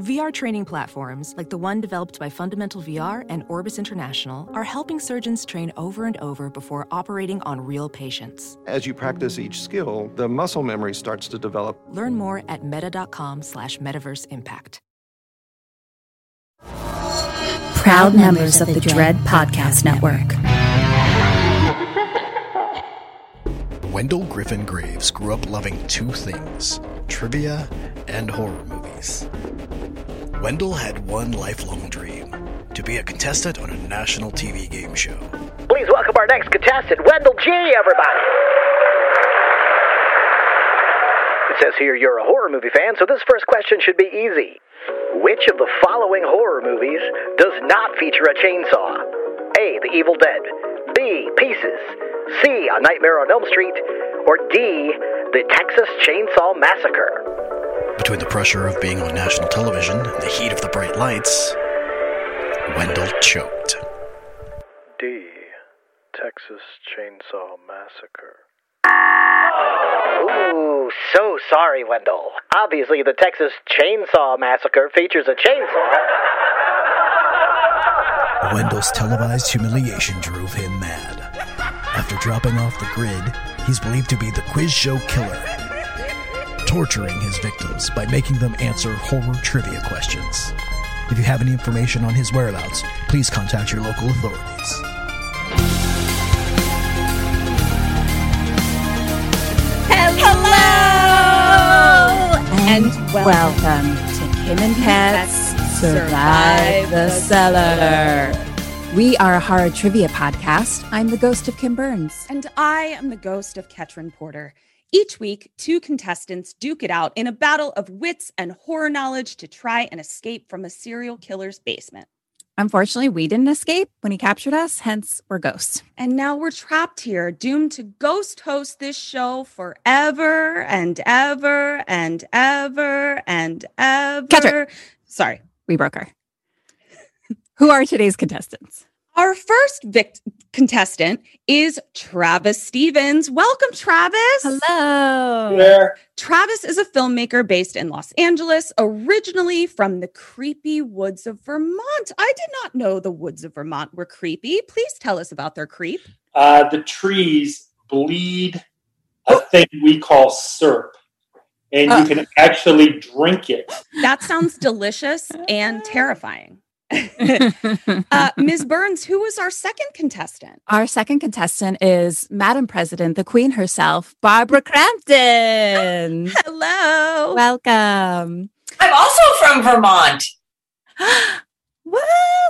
VR training platforms, like the one developed by Fundamental VR and Orbis International, are helping surgeons train over and over before operating on real patients. As you practice each skill, the muscle memory starts to develop. Learn more at meta.com slash metaverse impact. Proud members of the Dread Podcast Network. Wendell Griffin Graves grew up loving two things trivia and horror movies. Wendell had one lifelong dream to be a contestant on a national TV game show. Please welcome our next contestant, Wendell G, everybody. It says here you're a horror movie fan, so this first question should be easy. Which of the following horror movies does not feature a chainsaw? A. The Evil Dead. B. Pieces. C. A Nightmare on Elm Street. Or D. The Texas Chainsaw Massacre. Between the pressure of being on national television and the heat of the bright lights, Wendell choked. D. Texas Chainsaw Massacre. Ooh, so sorry, Wendell. Obviously, the Texas Chainsaw Massacre features a chainsaw. Wendell's televised humiliation drove him mad. After dropping off the grid, he's believed to be the quiz show killer, torturing his victims by making them answer horror trivia questions. If you have any information on his whereabouts, please contact your local authorities. Hello! And welcome to Kim and Ket's Survive the Cellar. We are a horror trivia podcast. I'm the ghost of Kim Burns. And I am the ghost of Ketrin Porter. Each week, two contestants duke it out in a battle of wits and horror knowledge to try and escape from a serial killer's basement. Unfortunately, we didn't escape when he captured us, hence, we're ghosts. And now we're trapped here, doomed to ghost host this show forever and ever and ever and ever. Ketrin. Sorry. We broke her. Who are today's contestants? Our first vict- contestant is Travis Stevens. Welcome, Travis. Hello. there. Travis is a filmmaker based in Los Angeles, originally from the creepy woods of Vermont. I did not know the woods of Vermont were creepy. Please tell us about their creep. Uh, the trees bleed a thing we call syrup, and Uh. you can actually drink it. That sounds delicious and terrifying. Uh, Ms. Burns, who was our second contestant? Our second contestant is Madam President, the Queen herself, Barbara Crampton. Hello. Welcome. I'm also from Vermont. what?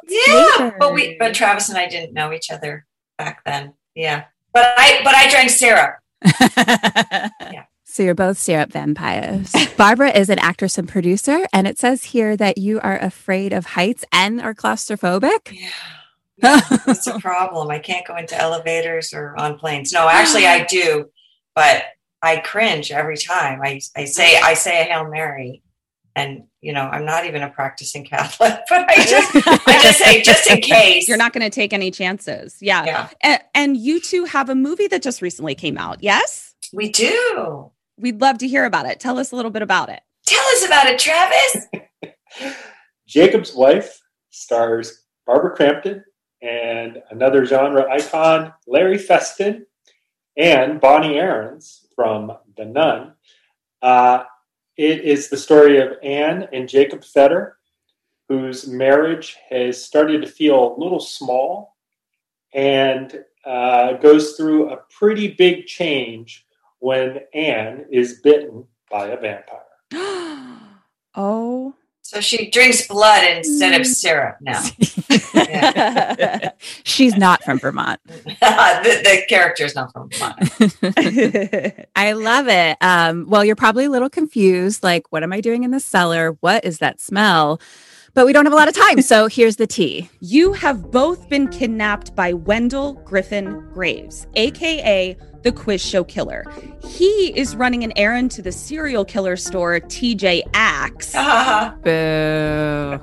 Yeah, but we but Travis and I didn't know each other back then. Yeah, but I but I drank syrup. So you're both syrup vampires. Barbara is an actress and producer, and it says here that you are afraid of heights and are claustrophobic. Yeah, yeah it's a problem. I can't go into elevators or on planes. No, actually, I do, but I cringe every time. I I say I say a hail mary, and you know I'm not even a practicing Catholic, but I just I just say just in case. You're not going to take any chances. Yeah. Yeah, And, and you two have a movie that just recently came out. Yes. we do. We'd love to hear about it. Tell us a little bit about it. Tell us about it, Travis. Jakob's Wife stars Barbara Crampton and another genre icon, Larry Fessenden, and Bonnie Aarons from The Nun. Uh, it is the story of Anne and Jakob Fedder, whose marriage has started to feel a little small and uh, goes through a pretty big change when Anne is bitten by a vampire. oh. So she drinks blood instead of syrup now. Yeah. She's not from Vermont. the, the character is not from Vermont. I love it. Um, well, you're probably a little confused. Like, what am I doing in the cellar? What is that smell? But we don't have a lot of time. So here's the tea. You have both been kidnapped by Wendell Griffin Graves, aka the quiz show killer. He is running an errand to the serial killer store TJ Axe, Boo.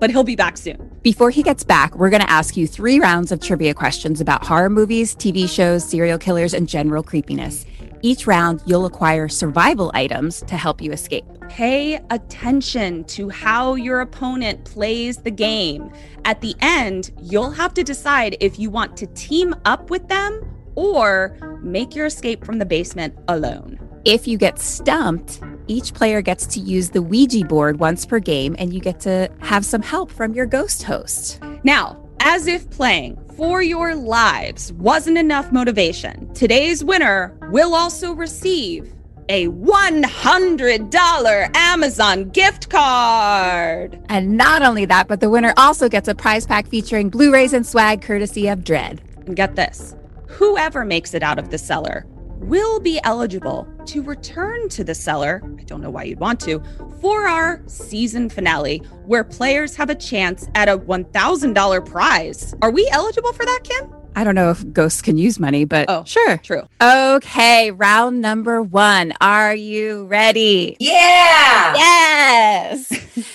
but he'll be back soon. Before he gets back, we're going to ask you three rounds of trivia questions about horror movies, TV shows, serial killers, and general creepiness. Each round, you'll acquire survival items to help you escape. Pay attention to how your opponent plays the game. At the end, you'll have to decide if you want to team up with them or make your escape from the basement alone. If you get stumped, each player gets to use the Ouija board once per game, and you get to have some help from your ghost host. Now, as if playing for your lives wasn't enough motivation, today's winner will also receive a $100 Amazon gift card. And not only that, but the winner also gets a prize pack featuring Blu rays and swag courtesy of Dread. And get this whoever makes it out of the cellar will be eligible to return to the cellar. I don't know why you'd want to, for our season finale, where players have a chance at a $1,000 prize. Are we eligible for that, Kim? I don't know if ghosts can use money, but Oh, sure. True. Okay, round number one. Are you ready? Yeah. Yes.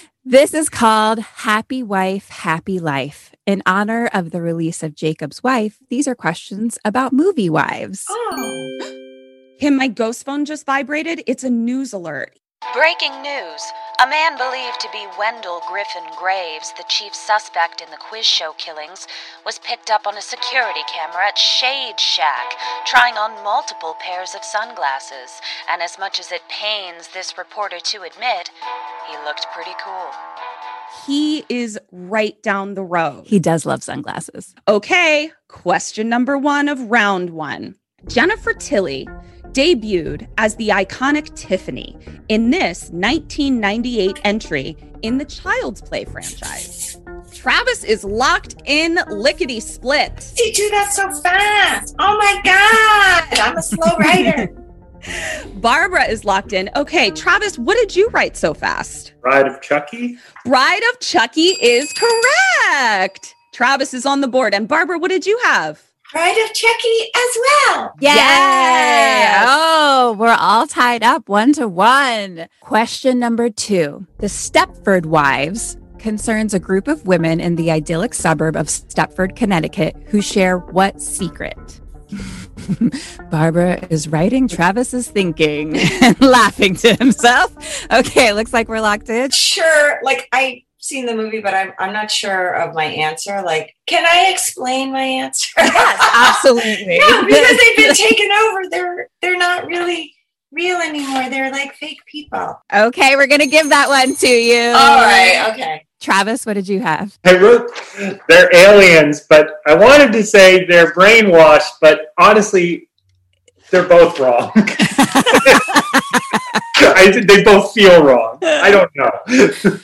this is called Happy Wife, Happy Life. In honor of the release of Jakob's Wife, these are questions about movie wives. Oh. Kim, my ghost phone just vibrated. It's a news alert. Breaking news. A man believed to be Wendell Griffin Graves, the chief suspect in the quiz show killings, was picked up on a security camera at Shade Shack, trying on multiple pairs of sunglasses. And as much as it pains this reporter to admit, he looked pretty cool. He is right down the road. He does love sunglasses. Okay, question number one of round one. Jennifer Tilly debuted as the iconic Tiffany in this 1998 entry in the Child's Play franchise. Travis is locked in lickety split. You do that so fast. Oh my God. I'm a slow writer. Barbara is locked in. Okay, Travis, what did you write so fast? Bride of Chucky. Bride of Chucky is correct. Travis is on the board. And Barbara, what did you have? Bride of Chucky as well. Yay! Yes. Oh, we're all tied up one to one. Question number two The Stepford Wives concerns a group of women in the idyllic suburb of Stepford, Connecticut, who share what secret? Barbara is writing, Travis is thinking and laughing to himself. Okay, looks like we're locked in. Sure. Like I've seen the movie, but I'm I'm not sure of my answer. Like, can I explain my answer? Yes, Absolutely. no, because they've been taken over. They're they're not really real anymore. They're like fake people. Okay, we're going to give that one to you. All right. Okay. Travis, what did you have? I wrote they're aliens, but I wanted to say they're brainwashed, but honestly, they're both wrong. I, they both feel wrong. I don't know.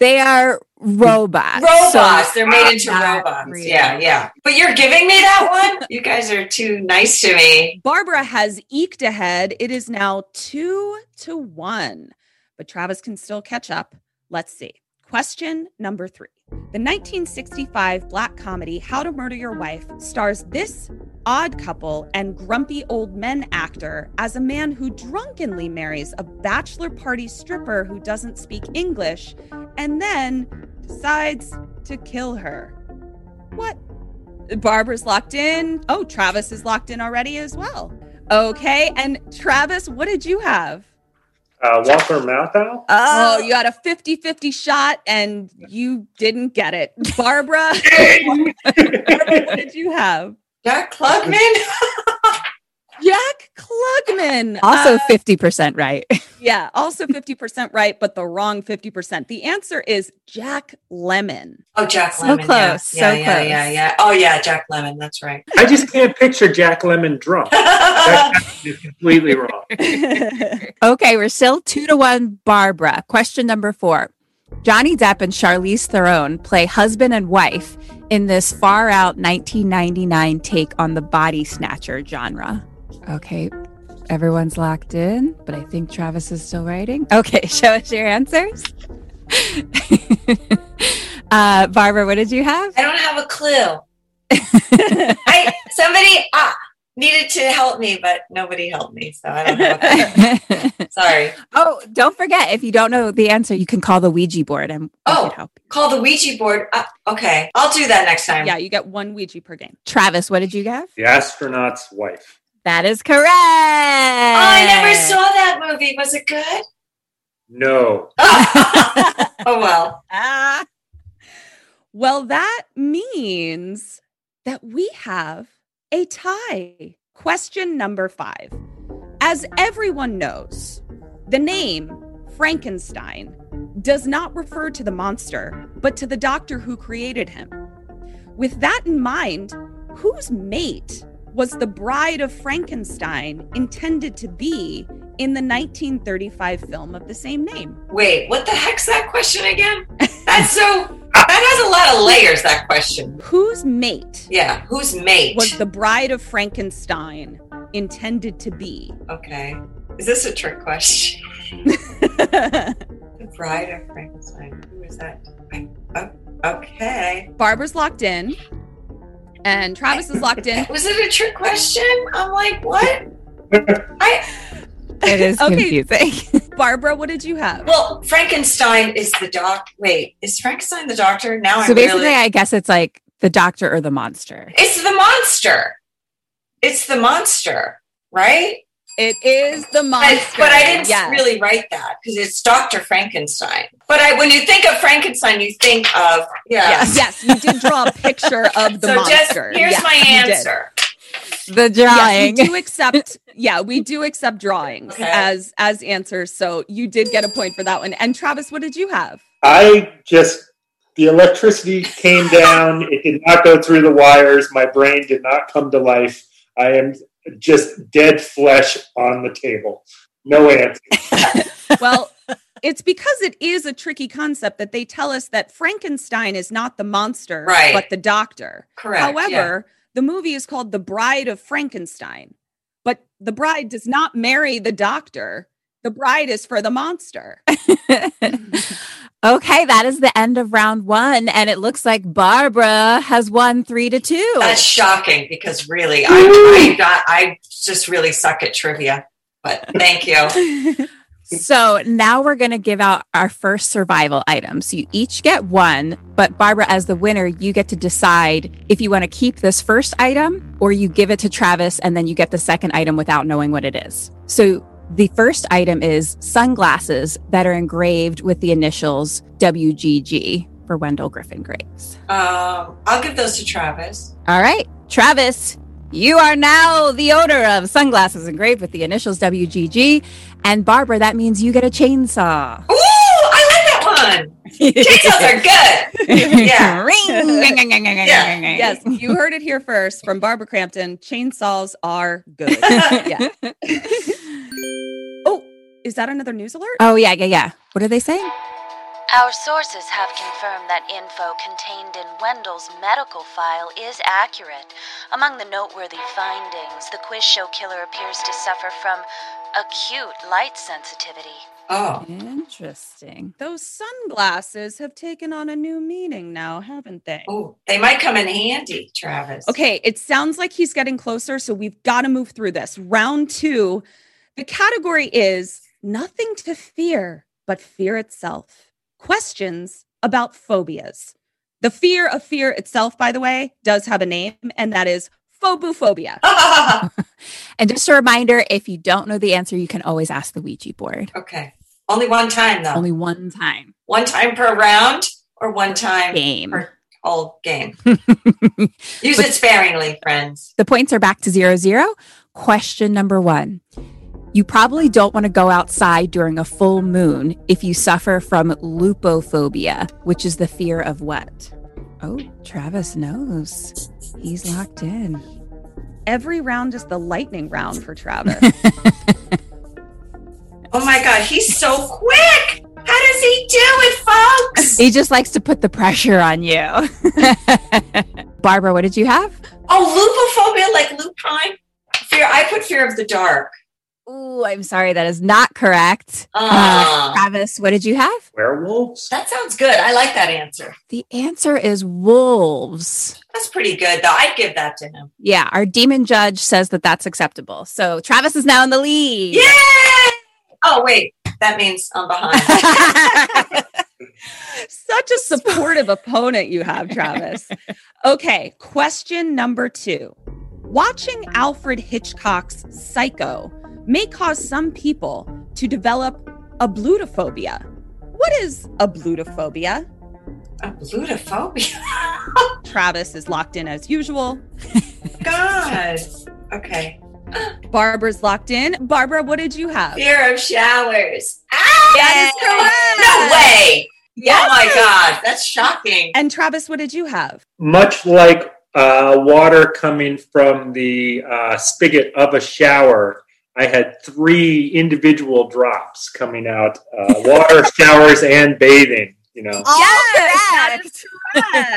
They are robots. Robots. So- They're made into robots. real. Yeah, yeah. But you're giving me that one? You guys are too nice to me. Barbara has eked ahead. It is now two to one, but Travis can still catch up. Let's see. Question number three. The 1965 black comedy How to Murder Your Wife stars this odd couple and grumpy old men actor as a man who drunkenly marries a bachelor party stripper who doesn't speak English and then decides to kill her. What? Barbara's locked in. Oh, Travis is locked in already as well. Okay. And Travis, what did you have? Uh, Walter Matthau. Oh, you had a 50 50 shot and you didn't get it. Barbara, Barbara, what did you have? Jack Klugman? Jack Klugman. Also Uh, 50% right. yeah, also 50% right, but the wrong 50%. The answer is Jack Lemmon. Oh, Jack So Lemon. yeah. close, Yeah, so yeah, close. yeah, yeah. Oh, yeah, Jack Lemmon. That's right. I just can't picture Jack Lemmon drunk. That is completely wrong. Okay, we're still two to one, Barbara. Question number four. Johnny Depp and Charlize Theron play husband and wife in this far out 1999 take on the body snatcher genre. Okay, everyone's locked in, but I think Travis is still writing. Okay, show us your answers. uh, Barbara, what did you have? I don't have a clue. I somebody uh, needed to help me, but nobody helped me, so I don't have a clue. Sorry. oh, don't forget if you don't know the answer, you can call the Ouija board and Oh. help. Call the Ouija board. Uh, okay, I'll do that next time. yeah, you get one Ouija per game. Travis, what did you have? The astronaut's wife. That is correct. Oh, I never saw that movie. Was it good? No. oh well. Ah. Well, that means that we have a tie. Question number five. As everyone knows, the name Frankenstein does not refer to the monster, but to the doctor who created him. With that in mind, whose mate was the bride of Frankenstein intended to be in the 1935 film of the same name? Wait, what the heck's that question again? That's so. That has a lot of layers. That question. Whose mate Yeah, who's mate? was the bride of Frankenstein intended to be? okay. Is this a trick question? The Bride of Frankenstein. Who is that? I, oh, okay. Barbara's locked in, and Travis is locked in. Was it a trick question? I'm like, what? I It is Okay. confusing. Barbara, what did you have? well, Frankenstein is the doc. Wait, is Frankenstein the doctor? Now so I'm so basically, really. I guess it's like the doctor or the monster. It's the monster. It's the monster, right? It is the But, monster. but I didn't Yes. really write that because it's Doctor Frankenstein. But I, when you think of Frankenstein, you think of yeah. Yes, yes, you did draw a picture of the so monster. just here's Yes, my answer. The Yes, drawing. we do accept. Yeah, we do accept drawings Okay. as as answers. So you did get a point for that one. And Travis, what did you have? I just the electricity came down. It did not go through the wires. My brain did not come to life. I am just dead flesh on the table. No answer. Well, it's because it is a tricky concept that they tell us that Frankenstein is not the monster, Right. but the doctor. Correct. However, the movie is called The Bride of Frankenstein, but the bride does not marry the doctor. The bride is for the monster. okay, that is the end of round one, and it looks like Barbara has won three to two. That's shocking because really, I, I got I just really suck at trivia. But thank you. So now we're going to give out our first survival item. So you each get one, but Barbara, as the winner, you get to decide if you want to keep this first item or you give it to Travis and then you get the second item without knowing what it is. So the first item is sunglasses that are engraved with the initials WGG for Wendell Griffin Graves. Um, I'll give those to Travis. All right, Travis, you are now the owner of sunglasses engraved with the initials WGG. And Barbara, that means you get a chainsaw. Ooh, I like that one. Chainsaws are good. Yeah. Ring. Yeah. yes, you heard it here first from Barbara Crampton. Chainsaws are good. yeah. Is that another news alert? Oh, yeah, yeah, yeah. What are they saying? Our sources have confirmed that info contained in Wendell's medical file is accurate. Among the noteworthy findings, the quiz show killer appears to suffer from acute light sensitivity. Oh, Interesting. Those sunglasses have taken on a new meaning now, haven't they? Oh, they might come in handy, Travis. Okay, it sounds like he's getting closer, so we've got to move through this. Round two. The category is nothing to fear but fear itself. Questions about phobias. The fear of fear itself, by the way, does have a name, and that is phobophobia. And just a reminder if you don't know the answer, you can always ask the Ouija board. okay. Only one time though. Only one time. one time per round or one time Game. per whole game. Use it sparingly, friends. The points are back to zero zero. Question number one. You probably don't want to go outside during a full moon if you suffer from lupophobia, which is the fear of what? Oh, Travis knows. He's locked in. Every round is the lightning round for Travis. Oh my god, he's so quick. How does he do it, folks? He just likes to put the pressure on you. Barbara, what did you have? Oh, lupophobia, like lupine. Fear. I put fear of the dark. Ooh, I'm sorry, that is not correct. Uh, Ah. Travis, what did you have? Werewolves? That sounds good. I like that answer. The answer is wolves. That's pretty good, though. I'd give that to him. Yeah, our demon judge says that that's acceptable. So Travis is now in the lead. Yay! Oh wait, that means I'm behind. Such a supportive opponent you have, Travis. Okay, question number two. Watching Alfred Hitchcock's Psycho may cause some people to develop ablutophobia. What is ablutophobia? Ablutophobia? Travis is locked in as usual. God. Okay. Barbara's locked in. Barbara, what did you have? Fear of showers. Ah! That is correct. No way. Yes. Oh my God. That's shocking. And Travis, what did you have? Much like uh, water coming from the uh, spigot of a shower, I had three individual drops coming out uh, water, showers, and bathing. You know, Yes,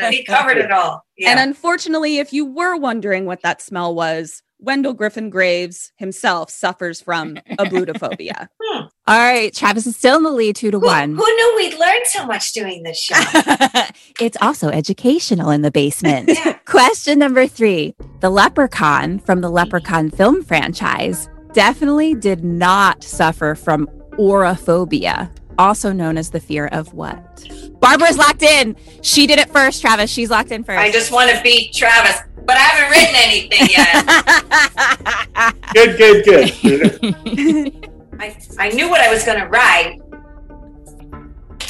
He covered it all. Yeah. And unfortunately, if you were wondering what that smell was, Wendell Griffin Graves himself suffers from ablutophobia. All right, Travis is still in the lead, two to who, one. who knew we'd learn so much doing this show? it's also educational in the basement. Question number three The Leprechaun from the Leprechaun film franchise definitely did not suffer from aurophobia, also known as the fear of what? Barbara's locked in. She did it first, Travis. She's locked in first. I just want to beat Travis, but I haven't written anything yet. good, good, good. I, I knew what I was going to write.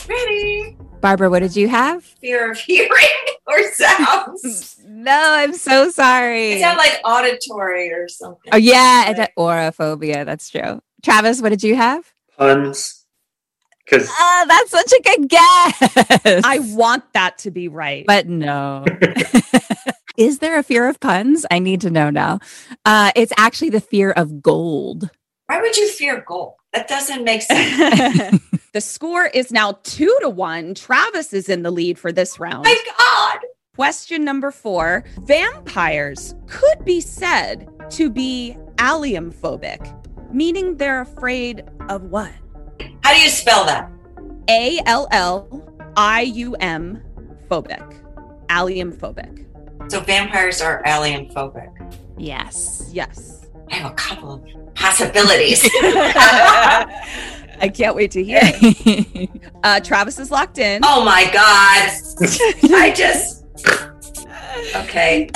Ready? Barbara, what did you have? Fear of hearing or sounds. No, I'm so sorry. It sounded like auditory or something. Oh, yeah, and aurophobia. That's true. Travis, what did you have? Puns, because Oh, that's such a good guess. I want that to be right. but no. Is there a fear of puns? I need to know now. Uh, it's actually the fear of gold. Why would you fear gold? That doesn't make sense. the score is now two to one. Travis is in the lead for this round. My God. Question number four Vampires could be said to be alliumphobic, meaning they're afraid of what? How do you spell that? A L L I U M phobic. Alliumphobic. So vampires are alien phobic. Yes. Yes. I have a couple of possibilities. I can't wait to hear. Uh, Travis is locked in. oh my God. I just. Okay.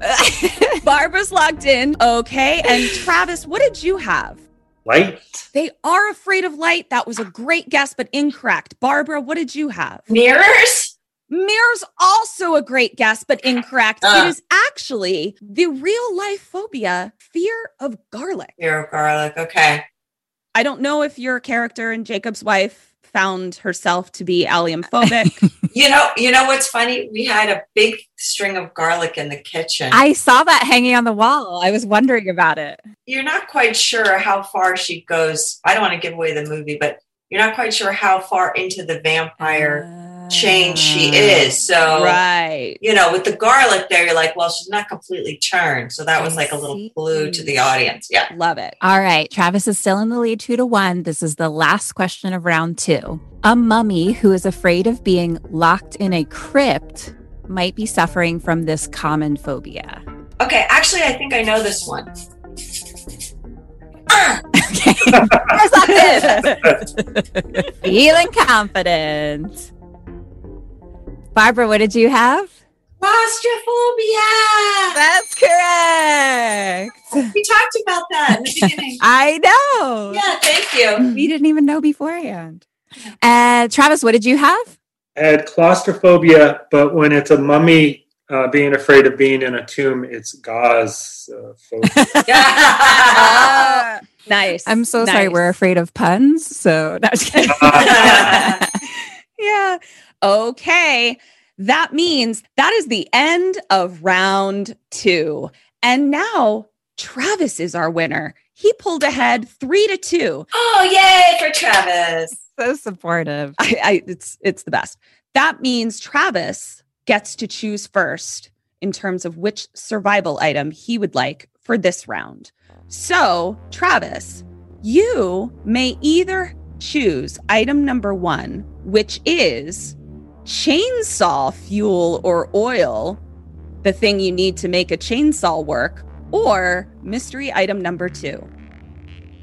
Barbara's locked in. Okay. And Travis, what did you have? light, They are afraid of light. That was a great guess, but incorrect. Barbara, what did you have? Mirrors? Mirror's also a great guess, but incorrect. Uh. it is actually the real life phobia, fear of garlic. Fear of garlic. Okay. I don't know if your character and Jakob's wife found herself to be alliumphobic. You know, you know what's funny? We had a big string of garlic in the kitchen. I saw that hanging on the wall. I was wondering about it. you're not quite sure how far she goes. I don't want to give away the movie, but you're not quite sure how far into the vampire uh, change she mm. is. So, right. you know, with the garlic there, you're like, well, she's not completely turned. So that was I like a little see. clue to the audience. Yeah. Love it. All right, Travis is still in the lead two to one. This is the last question of round two. A mummy who is afraid of being locked in a crypt might be suffering from this common phobia. Okay. Actually, I think I know this one. Okay. Where's that Feeling confident. Barbara, what did you have? Claustrophobia. That's correct. We talked about that in the beginning. I know. yeah. Thank you. We didn't even know beforehand. Uh, Travis, what did you have? I had claustrophobia, but when it's a mummy uh, being afraid of being in a tomb, it's gauze uh, phobia. Nice. I'm so sorry. We're afraid of puns. So that's yeah. Okay. That means that is the end of round two. And now Travis is our winner. He pulled ahead three to two. oh, yay for Travis. so supportive. I, I it's it's the best. That means Travis gets to choose first in terms of which survival item he would like for this round. So, Travis, you may either choose item number 1, which is chainsaw fuel or oil, the thing you need to make a chainsaw work, or mystery item number 2.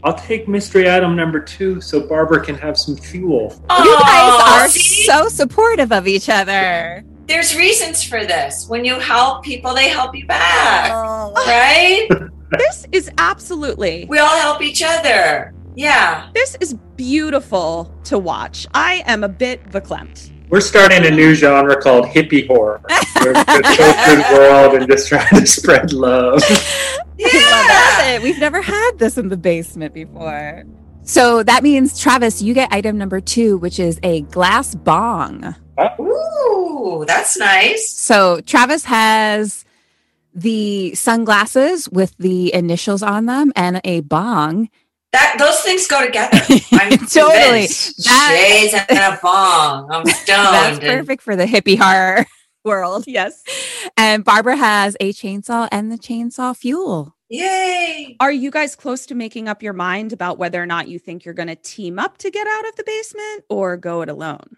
I'll take mystery item number two so Barbara can have some fuel. You guys are see? so supportive of each other. there's reasons for this. When you help people, they help you back. Oh. Right? this is absolutely. We all help each other. Yeah. This is beautiful to watch. I am a bit verklempt. We're starting a new genre called hippie horror. We're just go through the world and just trying to spread love. I love. We've never had this in the basement before. So that means, Travis, you get item number two, which is a glass bong. Oh. Ooh, that's nice. So Travis has the sunglasses with the initials on them and a bong. That those things go together. I'm Totally. convinced. That- Shades and a bong. I'm stoned. That's and- perfect for the hippie horror world. Yes. And Barbara has a chainsaw and the chainsaw fuel. Yay. Are you guys close to making up your mind about whether or not you think you're going to team up to get out of the basement or go it alone?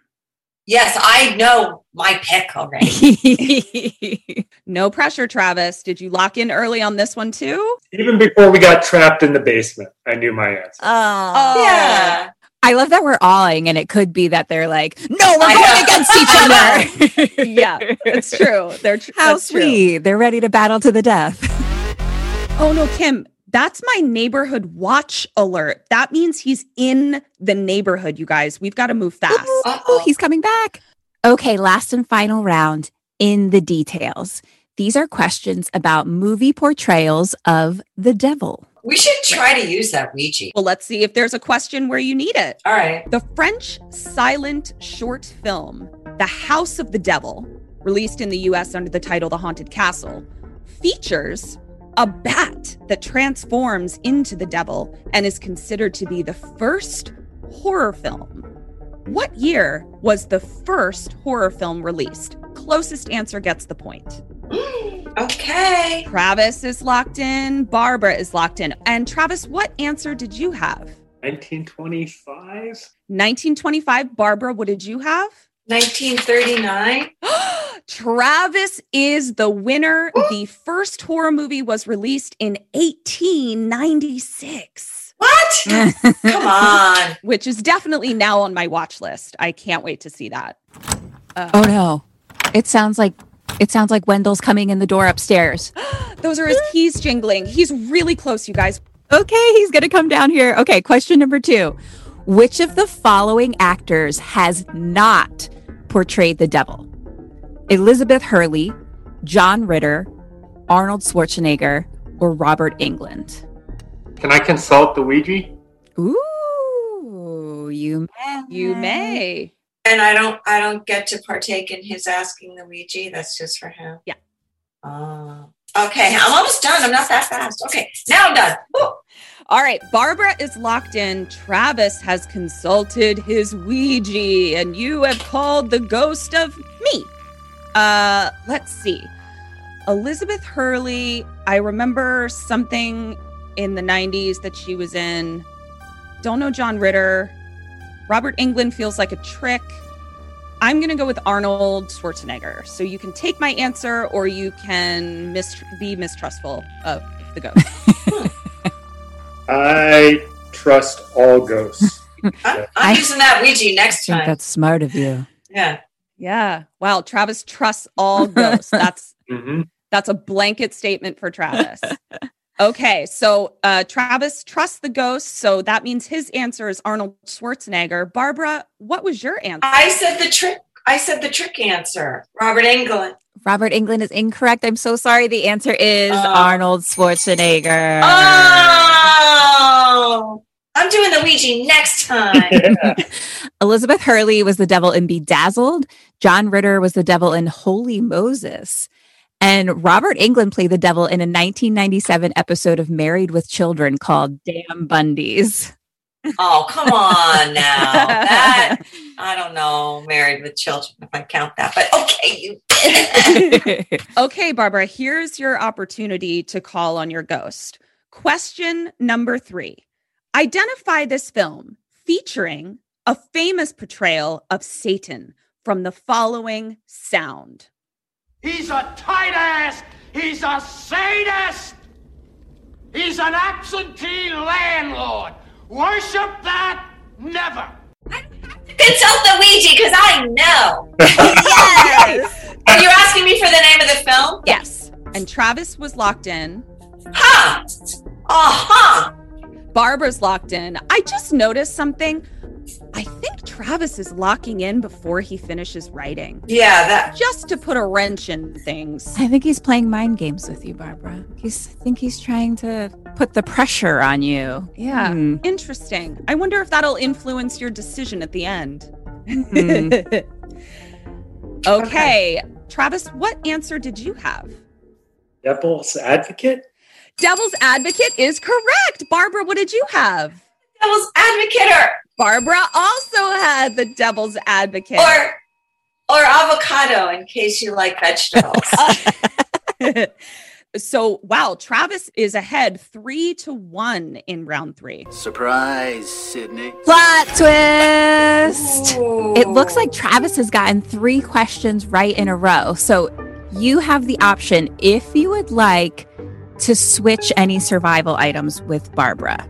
Yes, I know my pick already. no pressure, Travis. Did you lock in early on this one too? Even before we got trapped in the basement, I knew my answer. Oh. oh. Yeah. I love that we're awing, and it could be that they're like, no, we're I going know. against each other. yeah, it's true. They're tr- How that's true. sweet. They're ready to battle to the death. Oh no, Kim, that's my neighborhood watch alert. That means he's in the neighborhood, you guys. We've got to move fast. Oh, he's coming back. Okay, last and final round in the details. These are questions about movie portrayals of the devil. We should try to use that Ouija. Well, let's see if there's a question where you need it. All right. The French silent short film, The House of the Devil, released in the US under the title The Haunted Castle, features a bat that transforms into the devil and is considered to be the first horror film. What year was the first horror film released? Closest answer gets the point. Okay. Travis is locked in, Barbara is locked in. And Travis, what answer did you have? 1925? 1925. Barbara, what did you have? 1939. Travis is the winner. the first horror movie was released in 1896. What? Come on. Which is definitely now on my watch list. I can't wait to see that. Uh, Oh no. It sounds like it sounds like Wendell's coming in the door upstairs. Those are his keys jingling. He's really close, you guys. Okay, he's going to come down here. Okay, question number 2. Which of the following actors has not portrayed the devil? Elizabeth Hurley, John Ritter, Arnold Schwarzenegger, or Robert Englund? Can I consult the Ouija? Ooh, you may. You may. And I don't I don't get to partake in his asking the Ouija. That's just for him. Yeah. Oh. okay, I'm almost done. I'm not that fast. Okay, now I'm done. Woo. All right, Barbara is locked in. Travis has consulted his Ouija, and you have called the ghost of me. Uh, let's see. Elizabeth Hurley, I remember something in the 90s that she was in. Don't know John Ritter. Robert Englund feels like a trick. I'm going to go with Arnold Schwarzenegger. So you can take my answer or you can mis- be mistrustful of the ghost. I trust all ghosts. I'm, I'm using that Ouija next I think time. that's smart of you. Yeah. Yeah. Wow. Travis trusts all ghosts. That's hmm that's a blanket statement for Travis. Okay. So uh Travis trusts the ghosts. So that means his answer is Arnold Schwarzenegger. Barbara, what was your answer? I said the trick. I said the trick answer. Robert Englund. Robert Englund is incorrect. I'm so sorry. The answer is Oh. Arnold Schwarzenegger. Oh, I'm doing the Ouija next time. Elizabeth Hurley was the devil in Bedazzled. John Ritter was the devil in Holy Moses. And Robert Englund played the devil in a 1997 episode of Married with Children called Damn Bundy's. oh, come on now. That I don't know. Married with children, if I count that. But okay, you. Okay, Barbara, here's your opportunity to call on your ghost. Question number three Identify this film featuring a famous portrayal of Satan from the following sound. He's a tight ass. He's a sadist. He's an absentee landlord. Worship that? Never. Consult the Ouija because I know. Yes! Are you asking me for the name of the film? Yes. And Travis was locked in. Huh. Uh-huh. Barbara's locked in. I just noticed something. I think Travis is locking in before he finishes writing. Yeah, that Just to put a wrench in things. I think he's playing mind games with you, Barbara. He's I think he's trying to put the pressure on you. Yeah. Hmm. Interesting. I wonder if that'll influence your decision at the end. Hmm. okay. Travis, what answer did you have? Devil's Advocate? Devil's Advocate is correct. Barbara, what did you have? Devil's Advocate Barbara also had the Devil's Advocate. or or avocado in case you like vegetables. so, wow, Travis is ahead three to one in round three. Surprise, Sydney. Plot twist! It looks like Travis has gotten three questions right in a row. So you have the option, if you would like, to switch any survival items with Barbara.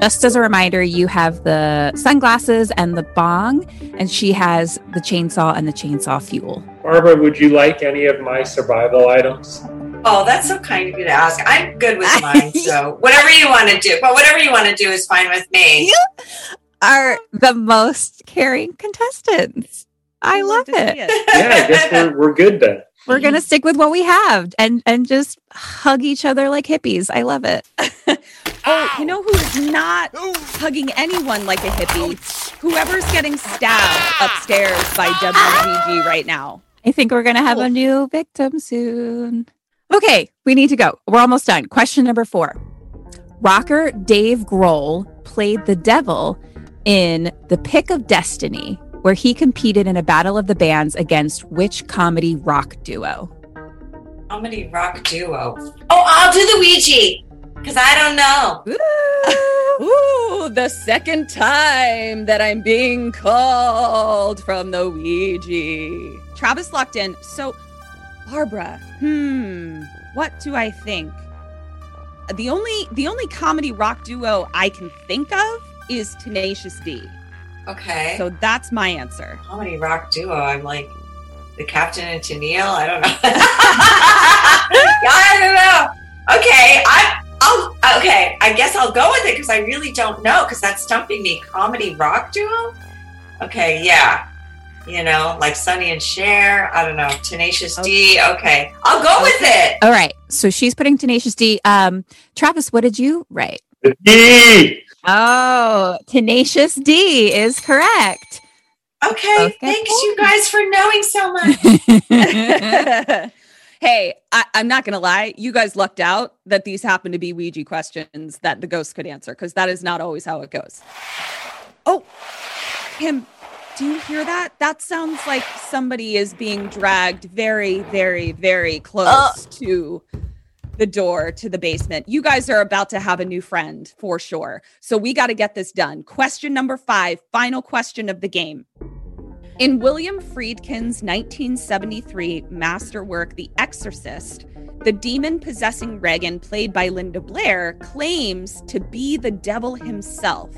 Just as a reminder, you have the sunglasses and the bong, and she has the chainsaw and the chainsaw fuel. Barbara, would you like any of my survival items? oh, that's so kind of you to ask. I'm good with mine, so whatever you want to do. But whatever you want to do is fine with me. You are the most caring contestants. I love it. Yeah, I guess we're, we're good then. We're gonna stick with what we have and and just hug each other like hippies. I love it. Oh, you know who's not hugging anyone like a hippie? Whoever's getting stabbed ah. upstairs by ah. WGG right now. I think we're gonna have a oh. new victim soon. Okay, we need to go. We're almost done. Question number four. Rocker Dave Grohl played the devil in The Pick of Destiny, where he competed in a battle of the bands against which comedy rock duo? Comedy rock duo. Oh, I'll do the Ouija because I don't know. Ooh, the second time that I'm being called from the Ouija. Travis locked in. So, Barbara, hmm, what do I think? The only the only comedy rock duo I can think of is Tenacious D. Okay. So that's my answer. comedy rock duo. I'm like the captain and Tennille. I don't know. I don't know. Okay, I. I'll, okay, I guess I'll go with it because I really don't know because that's stumping me. Comedy rock duo? Okay, yeah. You know, like Sonny and Cher. I don't know. Tenacious D. Okay, I'll go with it. All right. So she's putting Tenacious D. Um, Travis, what did you write? D. Oh, Tenacious D is correct. Okay, Okay, thanks you guys for knowing so much. hey, I, I'm not gonna lie, you guys lucked out that these happen to be Ouija questions that the ghost could answer because that is not always how it goes. Oh, Kim, do you hear that? That sounds like somebody is being dragged very, very, very close uh, to the door to the basement. You guys are about to have a new friend for sure. So we got to get this done. Question number five, final question of the game. In William Friedkin's 1973 masterwork, The Exorcist, the demon possessing Regan, played by Linda Blair, claims to be the devil himself.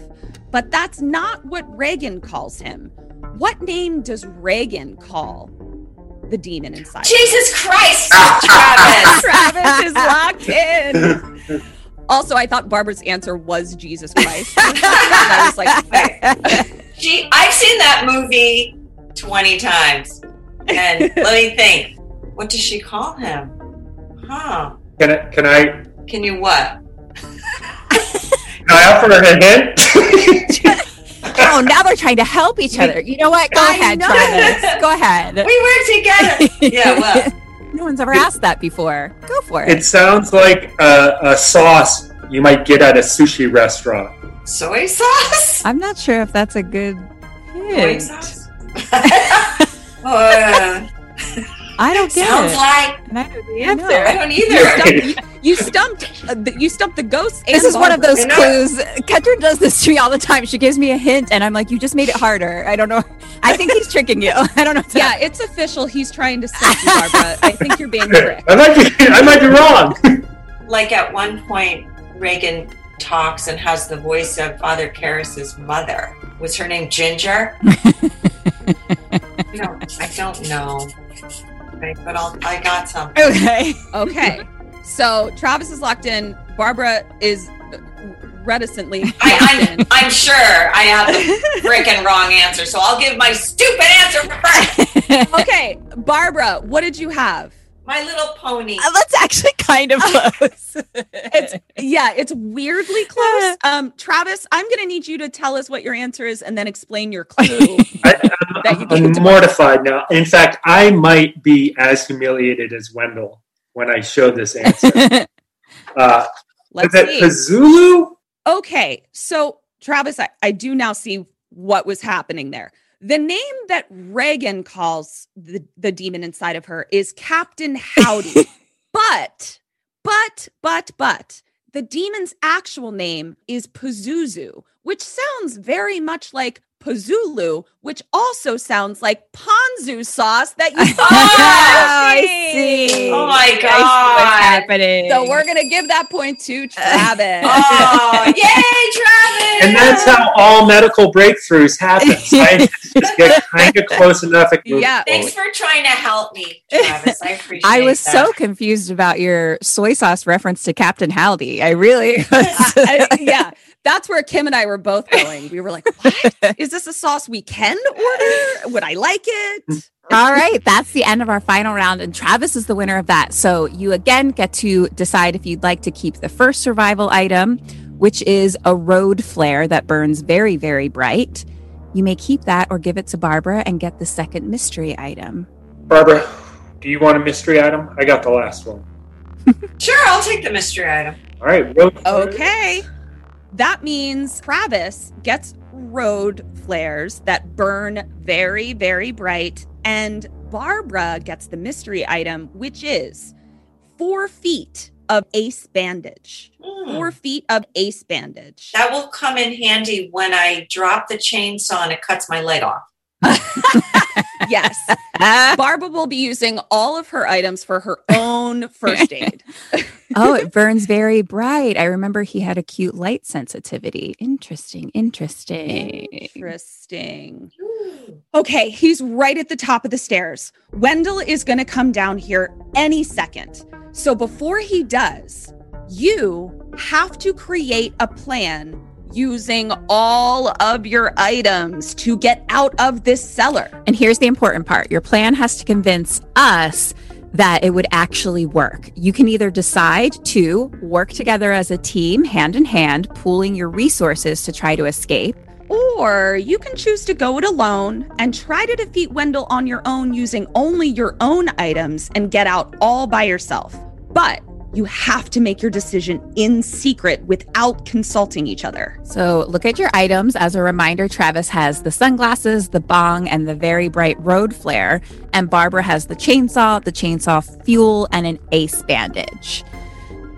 But that's not what Regan calls him. What name does Regan call the demon inside? Jesus Christ, ah, ah, ah, Travis. Travis is locked in. Also, I thought Barbara's answer was Jesus Christ. I was like, She, I've seen that movie 20 times. And let me think. What does she call him? Huh. Can I, can I, Can you what? can I offer a hint? Oh, now they're trying to help each other. You know what? Go I ahead, know. Travis. Go ahead. We were together. Yeah, what? No one's ever asked that before. Go for it. It sounds like a, a sauce you might get at a sushi restaurant. Soy sauce? I'm not sure if that's a good Soy hint. sauce? Uh, I don't get it. sounds it. like And I know the I know. answer. I don't you either. Stumped, you, you stumped, uh, the, you stumped the ghost. This and is one of those You know- clues. Kendra does this to me all the time. She gives me a hint, and I'm like, "You just made it harder." I don't know. I think he's tricking you. I don't know. what's Yeah, it's official. He's trying to stump you, Barbara. I think you're being tricked. I might be, I might be wrong. like at one point, Regan talks and has the voice of Father Karras's mother. Was her name Ginger? I don't, I don't know. Right, but I'll, I got some. Okay. Okay. So Travis is locked in. Barbara is reticently. I, I'm, I'm sure I have the freaking wrong answer, so I'll give my stupid answer first. okay, Barbara, what did you have? My little pony. Uh, That's actually kind of close. It's yeah, it's weirdly close. Um, Travis, I'm gonna need you to tell us what your answer is and then explain your clue. I'm mortified now. In fact, I might be as humiliated as Wendell when I show this answer. uh, Let's see. Pazulu? Okay, so Travis, I, I do now see what was happening there. The name that Regan calls the, the demon inside of her is Captain Howdy. but, but, but, but, the demon's actual name is Pazuzu, which sounds very much like Pazulu, which also sounds like ponzu sauce that you I see. Oh my I see what's God. happening. So we're gonna give that point to Travis. Oh, yay, Travis! And that's how all medical breakthroughs happen. Scientists just get kind of close enough. and move Yeah. Thanks for trying to help me, Travis. I appreciate I was that. so confused about your soy sauce reference to Captain Howdy. I really was. I- yeah, that's where Kim and I were both going. We were like, "What is this? A sauce we can order? Would I like it?" All right, that's the end of our final round, and Travis is the winner of that. So you again get to decide if you'd like to keep the first survival item, which is a road flare that burns very, very bright. You may keep that or give it to Barbara and get the second mystery item. Barbara, do you want a mystery item? I got the last one. Sure, I'll take the mystery item. All right. road- Okay, that means Travis gets road flares that burn very, very bright, and Barbara gets the mystery item, which is four feet of ace bandage. Hmm. Four feet of ace bandage. That will come in handy when I drop the chainsaw and it cuts my leg off. yes. Barbara will be using all of her items for her own first aid. oh, it burns very bright. I remember he had a cute light sensitivity. Interesting, interesting. Interesting. Okay, he's right at the top of the stairs. Wendell is going to come down here any second. So before he does, you have to create a plan using all of your items to get out of this cellar. And here's the important part your plan has to convince us that it would actually work. You can either decide to work together as a team, hand in hand, pooling your resources to try to escape. Or you can choose to go it alone and try to defeat Wendell on your own using only your own items and get out all by yourself. But you have to make your decision in secret without consulting each other. So look at your items. As a reminder, Travis has the sunglasses, the bong, and the very bright road flare. And Barbara has the chainsaw, the chainsaw fuel, and an ace bandage.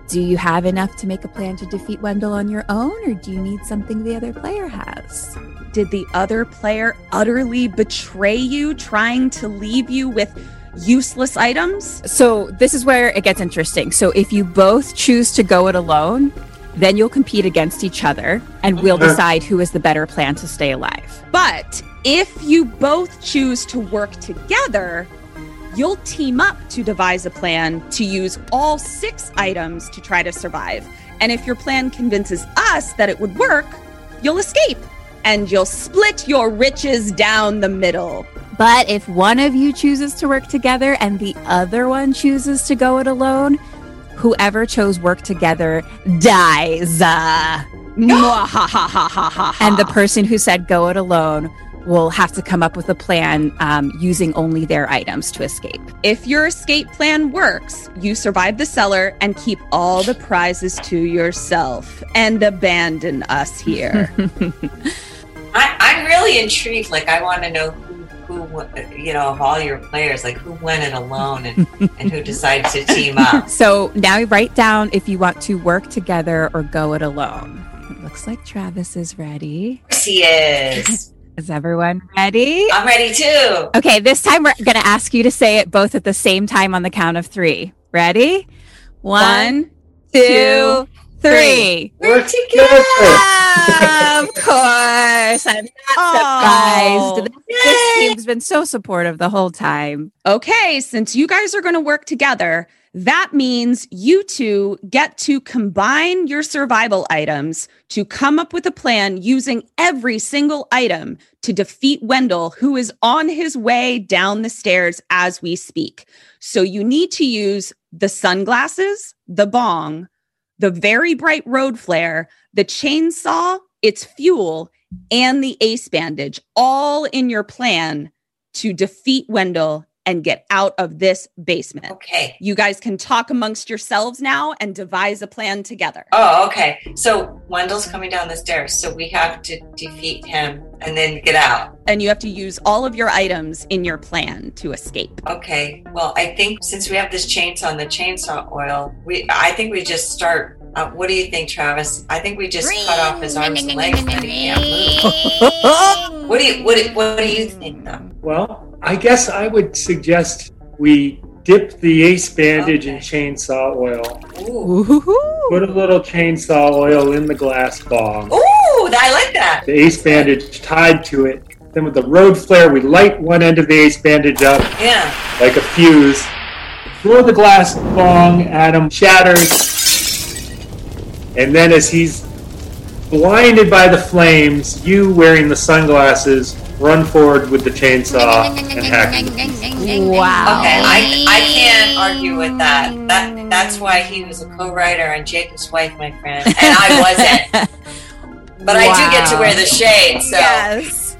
Do you have enough to make a plan to defeat Wendell on your own, or do you need something the other player has? Did the other player utterly betray you, trying to leave you with useless items? So this is where it gets interesting. So if you both choose to go it alone, then you'll compete against each other and we'll uh-huh. decide who is the better plan to stay alive. But if you both choose to work together, you'll team up to devise a plan to use all six items to try to survive. And if your plan convinces us that it would work, you'll escape and you'll split your riches down the middle. But if one of you chooses to work together and the other one chooses to go it alone, whoever chose work together dies. And the person who said go it alone will have to come up with a plan um, using only their items to escape. If your escape plan works, you survive the cellar and keep all the prizes to yourself and abandon us here. I, I'm really intrigued. Like, I want to know who, who, you know, of all your players, like who went it alone and, and who decided to team up. So now you write down if you want to work together or go it alone. It looks like Travis is ready. Yes, he is. Is everyone ready? I'm ready too. Okay, this time we're going to ask you to say it both at the same time on the count of three. Ready? One, two, three. We're together. of course. I'm not surprised. Oh. This this team's been so supportive the whole time. Okay, since you guys are going to work together, that means you two get to combine your survival items to come up with a plan using every single item to defeat Wendell, who is on his way down the stairs as we speak. So you need to use the sunglasses, the bong, the very bright road flare, the chainsaw, its fuel, and the ace bandage, all in your plan to defeat Wendell and get out of this basement. Okay. You guys can talk amongst yourselves now and devise a plan together. Oh, okay. So Wendell's coming down the stairs, so we have to defeat him and then get out. And you have to use all of your items in your plan to escape. Okay. Well, I think since we have this chainsaw and the chainsaw oil, we I think we just start. Uh, what do you think, Travis? I think we just cut off his arms and legs and he can't move. what do you what do, what do you think, though? Well, I guess I would suggest we dip the ace bandage in chainsaw oil. Ooh. Put a little chainsaw oil in the glass bong. Ooh, I like that. The ace bandage tied to it. Then with the road flare, we light one end of the ace bandage up Yeah. like a fuse. Throw the glass bong at him, shatters. And then as he's blinded by the flames, you wearing the sunglasses run forward with the chainsaw and hack. Wow. Okay, I, I can't argue with that. That that's why he was a co-writer on Jakob's Wife, my friend, and I wasn't. But I do get to wear the shade, so Yes.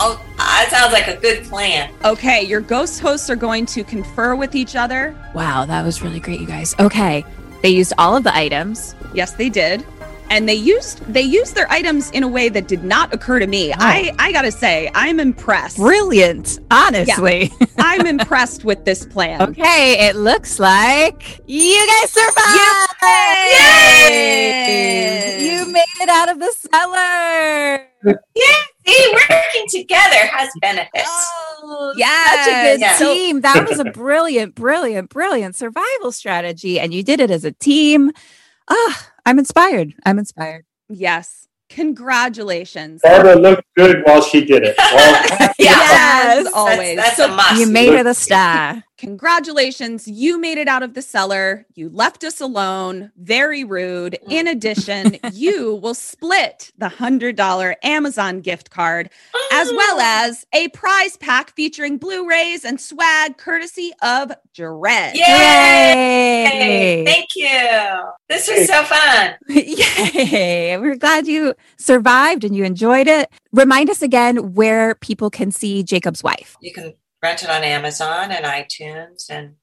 oh, that sounds like a good plan. Okay, your ghost hosts are going to confer with each other. Wow, that was really great, you guys. Okay. They used all of the items. Yes, they did. And they used they used their items in a way that did not occur to me. I I got to say, I'm impressed. Brilliant, honestly. I'm impressed with this plan. Okay, it looks like you guys survived! Yay! You made it out of the cellar! Yeah, see, working together has benefits. Oh, Yes. Such a good Yeah. team. That was a brilliant, brilliant, brilliant survival strategy. And you did it as a team. Ah, I'm inspired. I'm inspired. Yes. Congratulations. Barbara looked good while she did it. Well, Yes, That's- always. That's, So a must. You made her the star. Congratulations. You made it out of the cellar. You left us alone. Very rude. Mm. In addition, you will split the $100 Amazon gift card as well oh. as a prize pack featuring Blu rays and swag courtesy of Dread. Yay! Yay! Thank you. This was so fun. Yay! We're glad you survived and you enjoyed it. Remind us again where people can see Jakob's wife. You can rent it on Amazon and iTunes and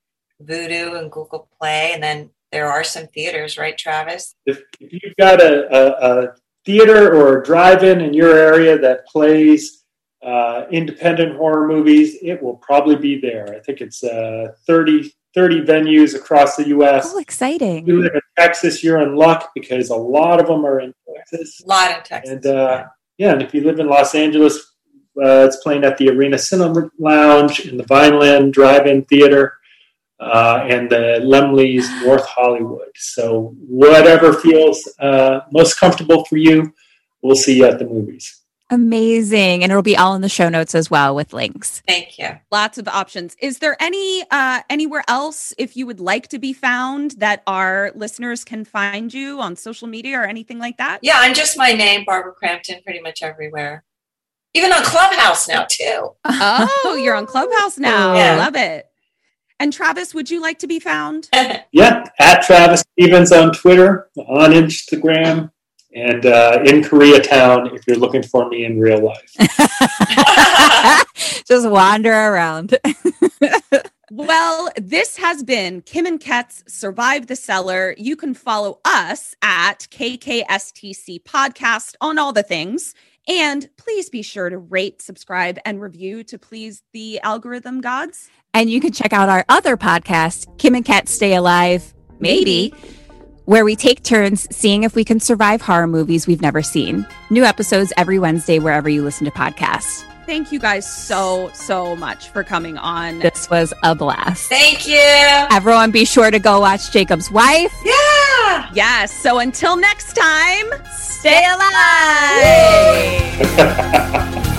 Vudu and Google Play, and then there are some theaters, right, Travis? if, if you've got a, a, a theater or a drive-in in your area that plays uh, independent horror movies, it will probably be there. I think it's uh, 30, 30 venues across the U.S. Oh, If exciting. you live in Texas, you're in luck because a lot of them are in Texas. A lot in Texas. And uh, yeah, and if you live in Los Angeles, uh, it's playing at the Arena Cinema Lounge in the Vineland Drive-In Theater uh, and the Laemmle's North Hollywood. So whatever feels uh, most comfortable for you, we'll see you at the movies. Amazing. And it'll be all in the show notes as well with links. Thank you. Lots of options. Is there any uh anywhere else if you would like to be found that our listeners can find you on social media or anything like that? Yeah, I'm just my name, Barbara Crampton, pretty much everywhere. Even on Clubhouse now, too. Oh, you're on Clubhouse now. Yeah. Love it. And Travis, would you like to be found? Yeah, at Travis Stevens on Twitter, on Instagram, and uh, in Koreatown if you're looking for me in real life. Just wander around. Well, this has been Kim and Ket's Survive the Cellar. You can follow us at KKSTC Podcast on all the things. And please be sure to rate, subscribe, and review to please the algorithm gods. And you can check out our other podcast, Kim and Ket Stay Alive, maybe, where we take turns seeing if we can survive horror movies we've never seen. New episodes every Wednesday, wherever you listen to podcasts. Thank you guys so, so much for coming on. This was a blast. Thank you. Everyone, be sure to go watch Jakob's Wife. Yeah. Yes. So until next time, Stay alive.